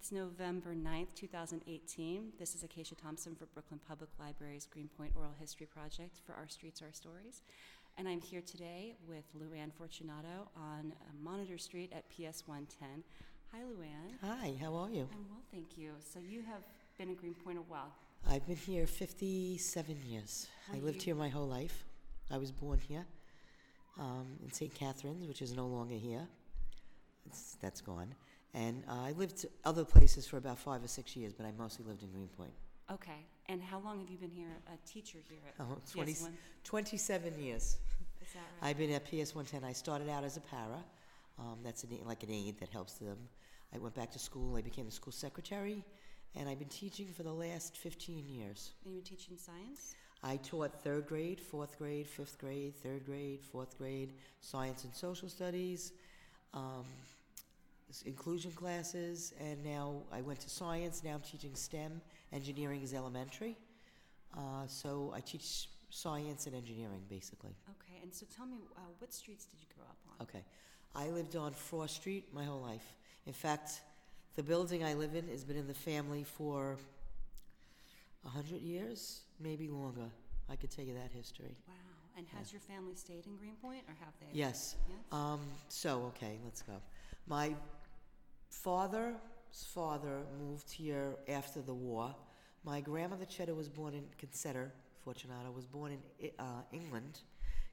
It's November 9th, 2018. This is Acacia Thompson for Brooklyn Public Library's Greenpoint Oral History Project for Our Streets, Our Stories. And I'm here today with Luann Fortunato on uh, Monitor Street at PS 110. Hi, Luann. Hi, how are you? I'm well, thank you. So you have been in Greenpoint a while. I've been here 57 years. I lived you- here my whole life. I was born here um, in St. Catherine's, which is no longer here. It's, that's gone. And uh, I lived other places for about five or six years, but I mostly lived in Greenpoint. Okay. And how long have you been here, a teacher here at Oh, PS 20 1? 27 years. Is that right? I've been at PS 110. I started out as a para. Um, that's an, like an aide that helps them. I went back to school. I became a school secretary. And I've been teaching for the last 15 years. And you've been teaching science? I taught third grade, fourth grade, fifth grade, third grade, fourth grade, science and social studies, um, inclusion classes, and now I went to science. Now I'm teaching STEM. Engineering is elementary. Uh, so I teach science and engineering basically. Okay. And so tell me, uh, what streets did you grow up on? Okay. I lived on Frost Street my whole life. In fact, the building I live in has been in the family for a hundred years, maybe longer. I could tell you that history. Wow. And has your family stayed in Greenpoint or have they? Yes. Yes? Um, so, okay, let's go. My father's father moved here after the war. My grandmother Cheddar was born in Consider, Fortunato was born in uh, England,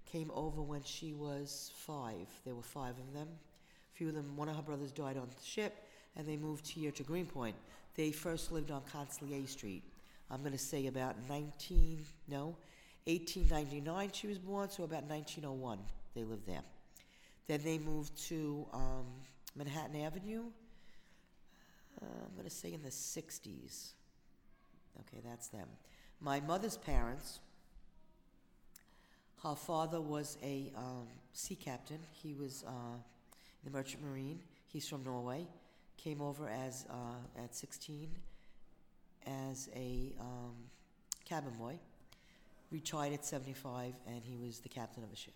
came over when she was five. There were five of them. A few of them, one of her brothers died on the ship, and they moved here to Greenpoint. They first lived on Constellier Street. I'm going to say about 19, no, 1899 she was born, so about 1901 they lived there. Then they moved to um, Manhattan Avenue, I'm going to say in the 60s. Okay, that's them. My mother's parents, her father was a um, sea captain. He was uh, in the Merchant Marine. He's from Norway. Came over as uh, at 16 as a um, cabin boy. Retired at 75, and he was the captain of a ship.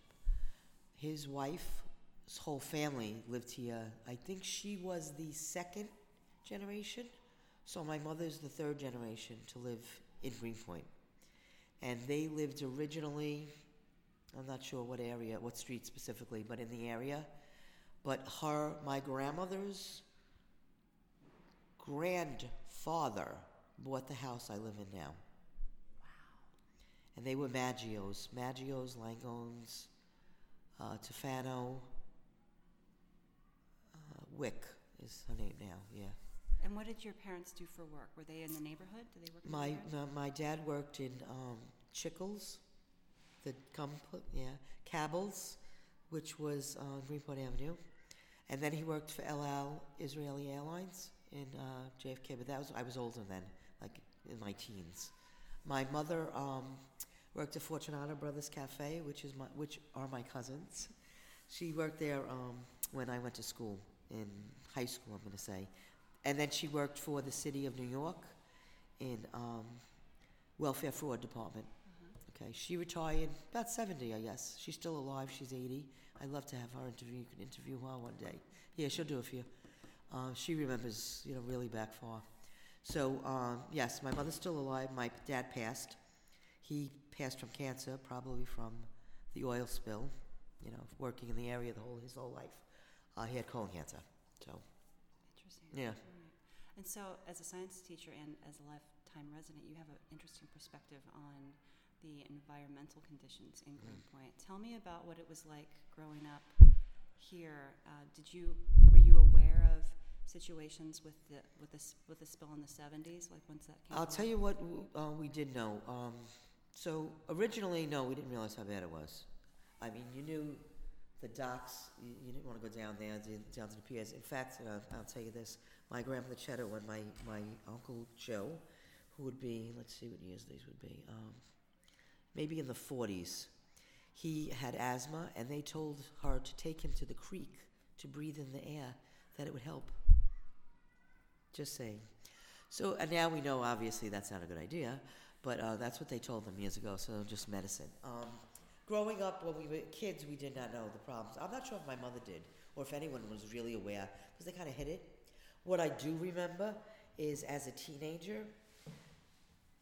His wife, his whole family lived here. I think she was the second generation. So my mother's the third generation to live in Greenpoint. And they lived originally, I'm not sure what area, what street specifically, but in the area. But her, my grandmother's grandfather bought the house I live in now. Wow. And they were Maggios, Maggios, Langones, uh, Tofano, uh, Wick is her name now, yeah. And what did your parents do for work? Were they in the neighborhood? Did they work in My, the neighborhood? my, dad worked in um, Chickles, the comp, yeah, Cabels, which was on Greenpoint Avenue. And then he worked for El Al Israeli Airlines in uh, JFK, but that was, I was older then, like in my teens. My mother um, worked at Fortunato Brothers Cafe, which, is my, which are my cousins. She worked there um, when I went to school, in high school, I'm going to say. And then she worked for the city of New York in um, welfare fraud department. Okay, she retired about 70, I guess. She's still alive. She's 80. I'd love to have her interview. You can interview her one day. Yeah, she'll do it for you. Uh, she remembers, you know, really back far. So um, yes, my mother's still alive. My dad passed. He passed from cancer, probably from the oil spill. You know, working in the area the whole his whole life. Uh, he had colon cancer. So Interesting. yeah. And so, as a science teacher and as a lifetime resident, you have an interesting perspective on the environmental conditions in Mm. Greenpoint. Tell me about what it was like growing up here. Uh, did you were you aware of situations with the with the with the spill in the '70s, like once that came? I'll to tell you what uh, we did know. Um, so originally, no, we didn't realize how bad it was. I mean, you knew the docks. You, you didn't want to go down there, down to the piers. In fact, uh, I'll tell you this: my grandmother Cheddar, when my my uncle Joe, who would be, let's see what years these would be, um, maybe in the 40s, he had asthma, and they told her to take him to the creek to breathe in the air, that it would help. Just saying. So and now we know, obviously, that's not a good idea, but uh, that's what they told them years ago. So just medicine. Um, growing up, when we were kids, we did not know the problems. I'm not sure if my mother did or if anyone was really aware because they kind of hid it. What I do remember is as a teenager,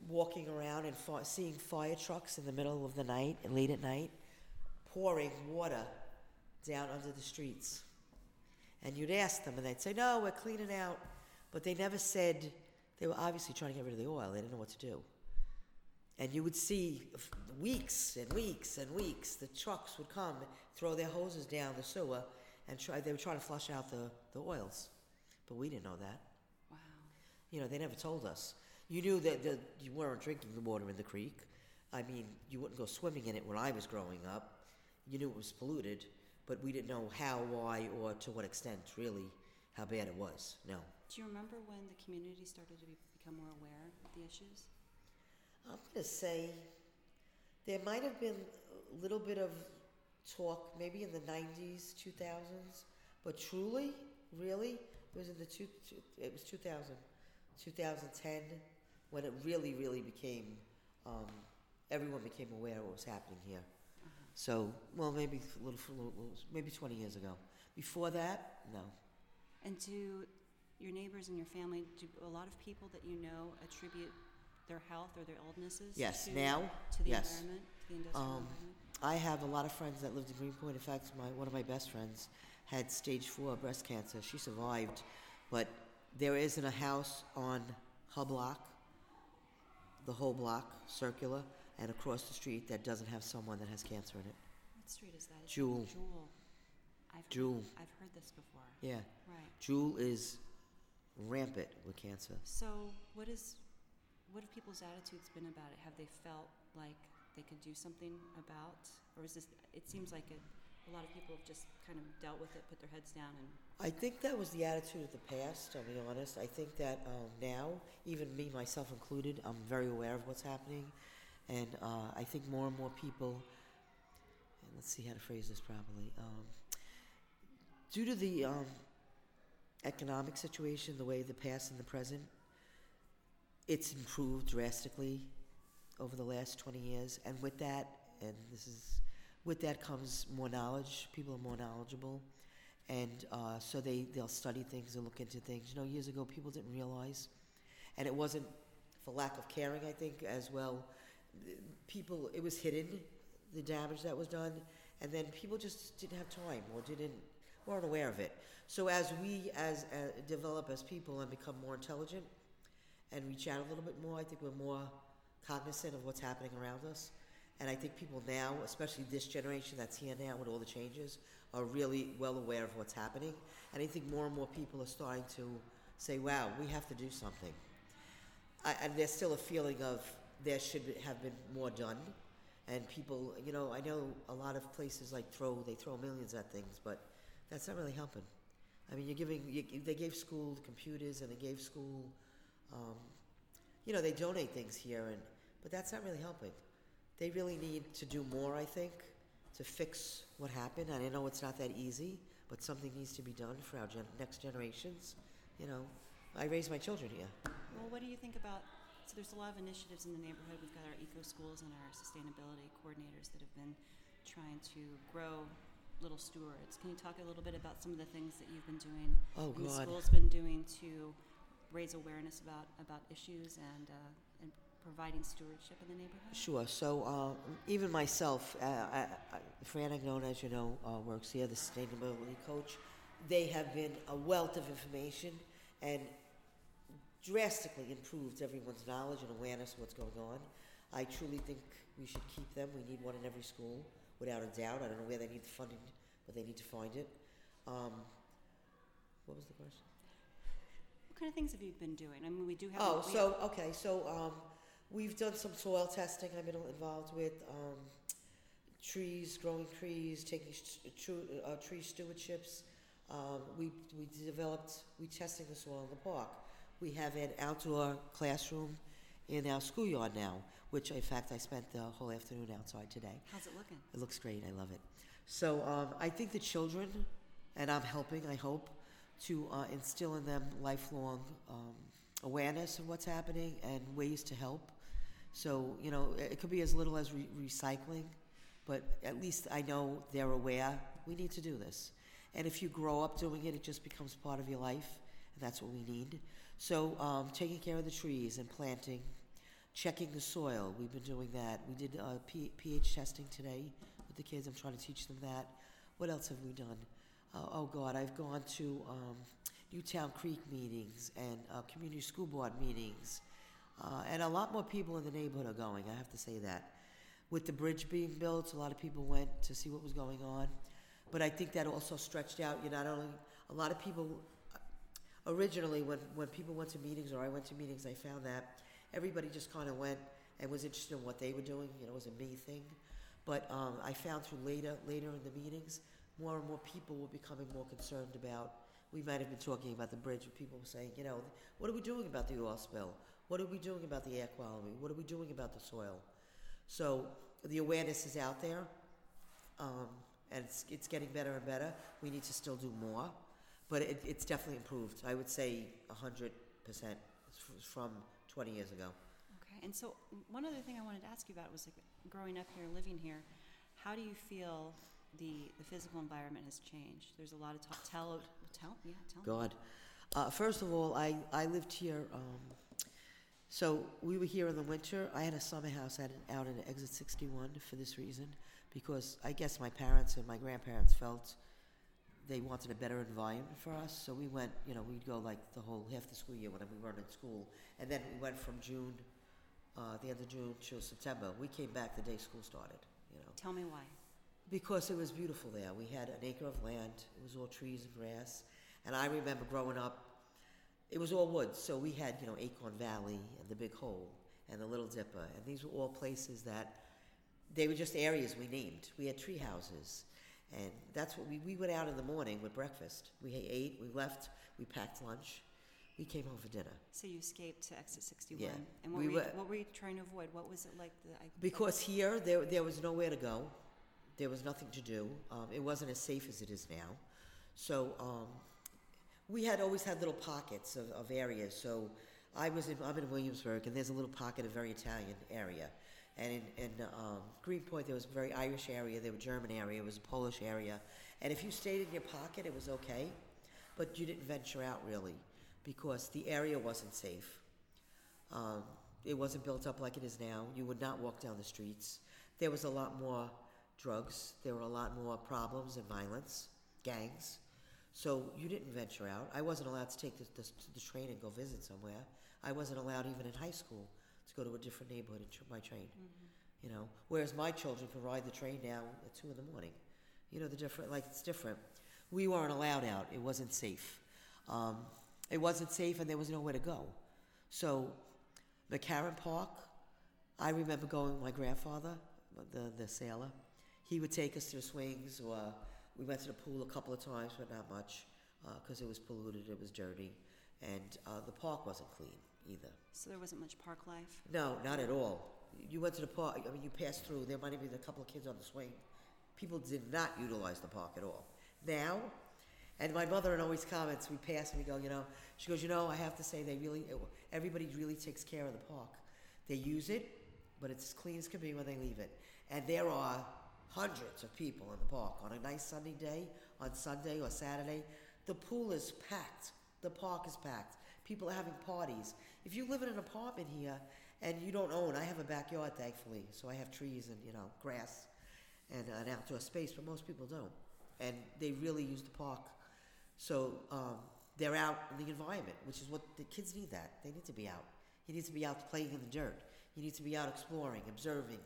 walking around and fi- seeing fire trucks in the middle of the night and late at night, pouring water down under the streets. And you'd ask them, and they'd say, "No, we're cleaning out," but they never said they were obviously trying to get rid of the oil. They didn't know what to do. And you would see weeks and weeks and weeks, the trucks would come, throw their hoses down the sewer, and try, they would try to flush out the, the oils. But we didn't know that. Wow. You know, they never told us. You knew that the, you weren't drinking the water in the creek. I mean, you wouldn't go swimming in it when I was growing up. You knew it was polluted, but we didn't know how, why, or to what extent, really, how bad it was. No. Do you remember when the community started to be, become more aware of the issues? I'm going to say there might have been a little bit of talk maybe in the 90s, 2000s, but truly, really, it was in the two, two, it was 2000, 2010 when it really, really became, um, everyone became aware of what was happening here. So, well, maybe a little, a little, maybe 20 years ago. Before that, no. And do your neighbors and your family, do a lot of people that you know attribute their health or their illnesses Yes, to, now, to the yes. environment, to the industrial Um, environment? I have a lot of friends that lived in Greenpoint. In fact, my one of my best friends had stage four breast cancer. She survived, but there isn't a house on her block, the whole block, circular, and across the street that doesn't have someone that has cancer in it. What street is that? Is that Jewel. Jewel. I've Jewel. Heard, I've heard this before. Yeah, Right. Jewel is rampant with cancer. So, what is, what have people's attitudes been about it? Have they felt like they could do something about, or is this? It seems like it, a lot of people have just kind of dealt with it, put their heads down, and I think that was the attitude of the past, I'll be honest. I think that um, now, even me, myself included, I'm very aware of what's happening. And uh, I think more and more people, and let's see how to phrase this properly, um, due to the um, economic situation, the way the past and the present, it's improved drastically over the last 20 years. And with that, and this is, with that comes more knowledge. People are more knowledgeable and uh, so they they'll study things and look into things. You know, years ago people didn't realize, and it wasn't for lack of caring. I think as well, people it was hidden, the damage that was done, and then people just didn't have time or didn't weren't aware of it. So as we as uh, develop as people and become more intelligent, and reach out a little bit more, I think we're more cognizant of what's happening around us. And I think people now, especially this generation that's here now with all the changes, are really well aware of what's happening. And I think more and more people are starting to say, wow, we have to do something. I, and there's still a feeling of there should have been more done. And people, you know, I know a lot of places like throw, they throw millions at things, but that's not really helping. I mean, you're giving, you, they gave school computers and they gave school, um, you know, they donate things here, and but that's not really helping. They really need to do more, I think, to fix what happened. And I know it's not that easy, but something needs to be done for our gen- next generations. You know, I raised my children here. Well, what do you think about? So there's a lot of initiatives in the neighborhood. We've got our eco schools and our sustainability coordinators that have been trying to grow little stewards. Can you talk a little bit about some of the things that you've been doing? Oh, and the God. school's been doing to raise awareness about about issues and uh, and providing stewardship in the neighborhood. Sure. So uh, even myself, uh, I, I, Fran Agnone, as you know, uh, works here, the sustainability coach. They have been a wealth of information and drastically improved everyone's knowledge and awareness of what's going on. I truly think we should keep them. We need one in every school, without a doubt. I don't know where they need the funding, but they need to find it. Um, what was the question? What kind of things have you been doing? I mean, we do have. Oh, we so, okay, so, um, we've done some soil testing I've been involved with, um, trees, growing trees, taking tru- uh, tree stewardships. Um, we, we developed, we testing the soil in the park. We have an outdoor classroom in our schoolyard now, which in fact I spent the whole afternoon outside today. how's it looking? It looks great. I love it. So um, I think the children, and I'm helping, I hope, to uh, instill in them lifelong um, awareness of what's happening and ways to help. So, you know, it could be as little as re- recycling, but at least I know they're aware we need to do this. And if you grow up doing it, it just becomes part of your life, and That's what we need. So, um, taking care of the trees and planting, checking the soil. We've been doing that. We did uh, pH testing today with the kids. I'm trying to teach them that. What else have we done? Uh, oh God, I've gone to um, Newtown Creek meetings and uh, community school board meetings, uh, and a lot more people in the neighborhood are going. I have to say that. With the bridge being built, a lot of people went to see what was going on, but I think that also stretched out. You not only a lot of people originally when when people went to meetings or I went to meetings, I found that everybody just kind of went and was interested in what they were doing. You know, it was a me thing. But um, I found through later later in the meetings, more and more people were becoming more concerned about. We might have been talking about the bridge, where people were saying, you know, what are we doing about the oil spill? What are we doing about the air quality? What are we doing about the soil? So the awareness is out there, um, and it's, it's getting better and better. We need to still do more, but it, it's definitely improved. I would say 100% from 20 years ago. Okay, and so one other thing I wanted to ask you about was like growing up here, living here, how do you feel the, the physical environment has changed? There's a lot of talk, tell, tell, yeah, tell me. God. Uh, first of all, I, I lived here. Um, so we were here in the winter. I had a summer house out, out in Exit 61 for this reason, because I guess my parents and my grandparents felt they wanted a better environment for us. So we went, you know, we'd go like the whole half the school year when we weren't in school, and then we went from June, uh, the end of June to September. We came back the day school started. You know. Tell me why. Because it was beautiful there. We had an acre of land. It was all trees and grass. And I remember growing up, it was all woods. So we had, you know, Acorn Valley and the Big Hole and the Little Dipper. And these were all places that they were just areas we named. We had tree houses. And that's what we, we went out in the morning with breakfast. We ate, we left, we packed lunch. We came home for dinner. So you escaped to exit 61. Yeah, And what, we were you, were- what were you trying to avoid? What was it like? The, I, Because here, there, there was nowhere to go. There was nothing to do. Um, it wasn't as safe as it is now. So um, we had always had little pockets of, of areas. So I was in, I'm in Williamsburg, and there's a little pocket of very Italian area. And in, in um, Greenpoint, there was a very Irish area, there was a German area, there was a Polish area. And if you stayed in your pocket, it was okay. But you didn't venture out really because the area wasn't safe. Um, it wasn't built up like it is now. You would not walk down the streets. There was a lot more drugs. There were a lot more problems and violence, gangs. So you didn't venture out. I wasn't allowed to take the, the, the train and go visit somewhere. I wasn't allowed even in high school to go to a different neighborhood and tr- by train. You know, whereas my children can ride the train now at two in the morning. You know, the different like it's different. We weren't allowed out. It wasn't safe. Um, it wasn't safe, and there was nowhere to go. So McCarren Park, I remember going with my grandfather, the, the sailor. He would take us to the swings, or we went to the pool a couple of times, but not much, because it was polluted, it was dirty, and uh, the park wasn't clean either. so there wasn't much park life. No, not at all. You went to the park, I mean, you passed through, there might have been a couple of kids on the swing. People did not utilize the park at all. Now, and my mother and always comments, we pass and we go, you know, she goes, you know, I have to say, they really, everybody really takes care of the park. They use it, but it's as clean as can be when they leave it. And there are hundreds of people in the park on a nice sunny day, on Sunday or Saturday. The pool is packed. The park is packed. People are having parties. If you live in an apartment here and you don't own, I have a backyard, thankfully, so I have trees and you know grass and an outdoor space, but most people don't, and they really use the park. So um, they're out in the environment, which is what the kids need. That they need to be out. You need to be out playing in the dirt. You need to be out exploring, observing,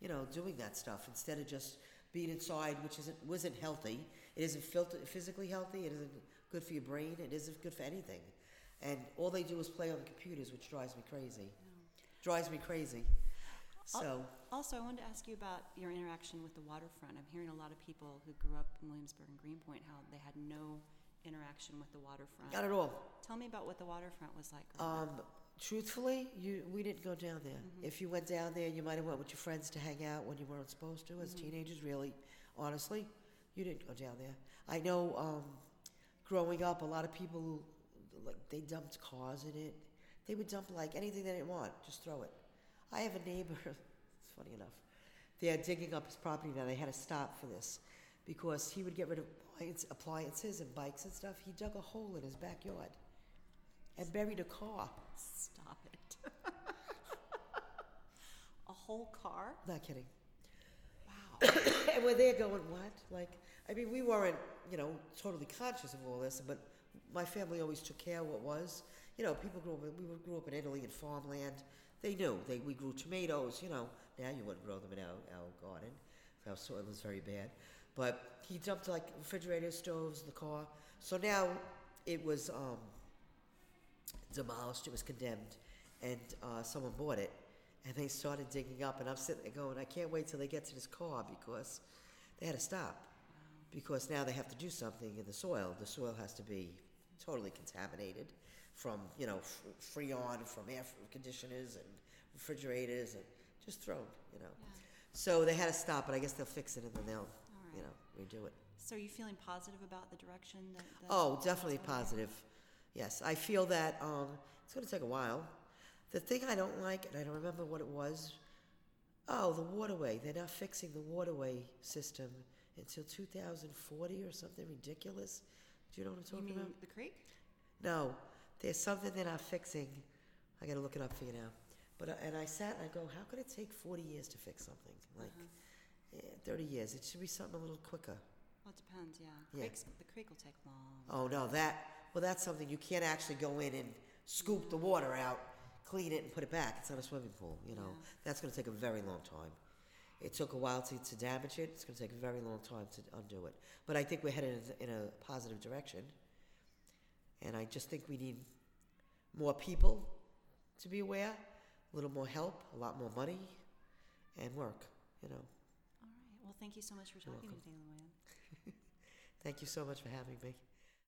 you know, doing that stuff instead of just being inside, which isn't wasn't healthy. It isn't filter, physically healthy. It isn't good for your brain. It isn't good for anything. And all they do is play on the computers, which drives me crazy. Drives me crazy. So Also, I wanted to ask you about your interaction with the waterfront. I'm hearing a lot of people who grew up in Williamsburg and Greenpoint how they had no interaction with the waterfront. not at all. Tell me about what the waterfront was like. Um, truthfully, you we didn't go down there. If you went down there, you might have went with your friends to hang out when you weren't supposed to. As teenagers, really, honestly, you didn't go down there. I know, um, growing up, a lot of people like they dumped cars in it. They would dump like anything they didn't want, just throw it. I have a neighbor. it's funny enough. They're digging up his property now. They had to stop for this because he would get rid of appliances and bikes and stuff. He dug a hole in his backyard and buried a car. Stop it. a whole car? Not kidding. Wow. and we're there going, what? Like, I mean, we weren't, you know, totally conscious of all this, but my family always took care of what was. You know, people grew up, we grew up in Italy in farmland. They knew. They, we grew tomatoes, you know. Now you wouldn't grow them in our, our garden. Our soil was very bad. But he dumped like refrigerators, stoves, the car. So now it was um, demolished, it was condemned, and uh, someone bought it. And they started digging up, and I'm sitting there going, I can't wait till they get to this car because they had to stop. Because now they have to do something in the soil. The soil has to be totally contaminated from, you know, f- freon, from air conditioners and refrigerators, and just thrown, you know. Yeah. So they had to stop, but I guess they'll fix it and then they'll, All you know, redo it. So are you feeling positive about the direction that? that Oh, definitely going? Yes, I feel that um, it's going to take a while. The thing I don't like, and I don't remember what it was. Oh, the waterway. They're not fixing the waterway system until 2040 or something ridiculous. Do you know what I'm talking You mean about? the creek? No, there's something they're not fixing. I got to look it up for you now. But uh, and I sat and I go, how could it take 40 years to fix something? Like Uh-huh. eh, 30 years. It should be something a little quicker. Well, it depends, yeah. Yeah. Creeks, the creek will take long. Oh no, that well, that's something you can't actually go in and scoop the water out, clean it, and put it back. It's not a swimming pool, you know. Yeah. That's going to take a very long time. It took a while to, to damage it. It's going to take a very long time to undo it. But I think we're headed in a, positive direction. And I just think we need more people to be aware, a little more help, a lot more money, and work. You know. All right. Well, thank you so much for You're talking welcome. me, Luann. Thank you so much for having me.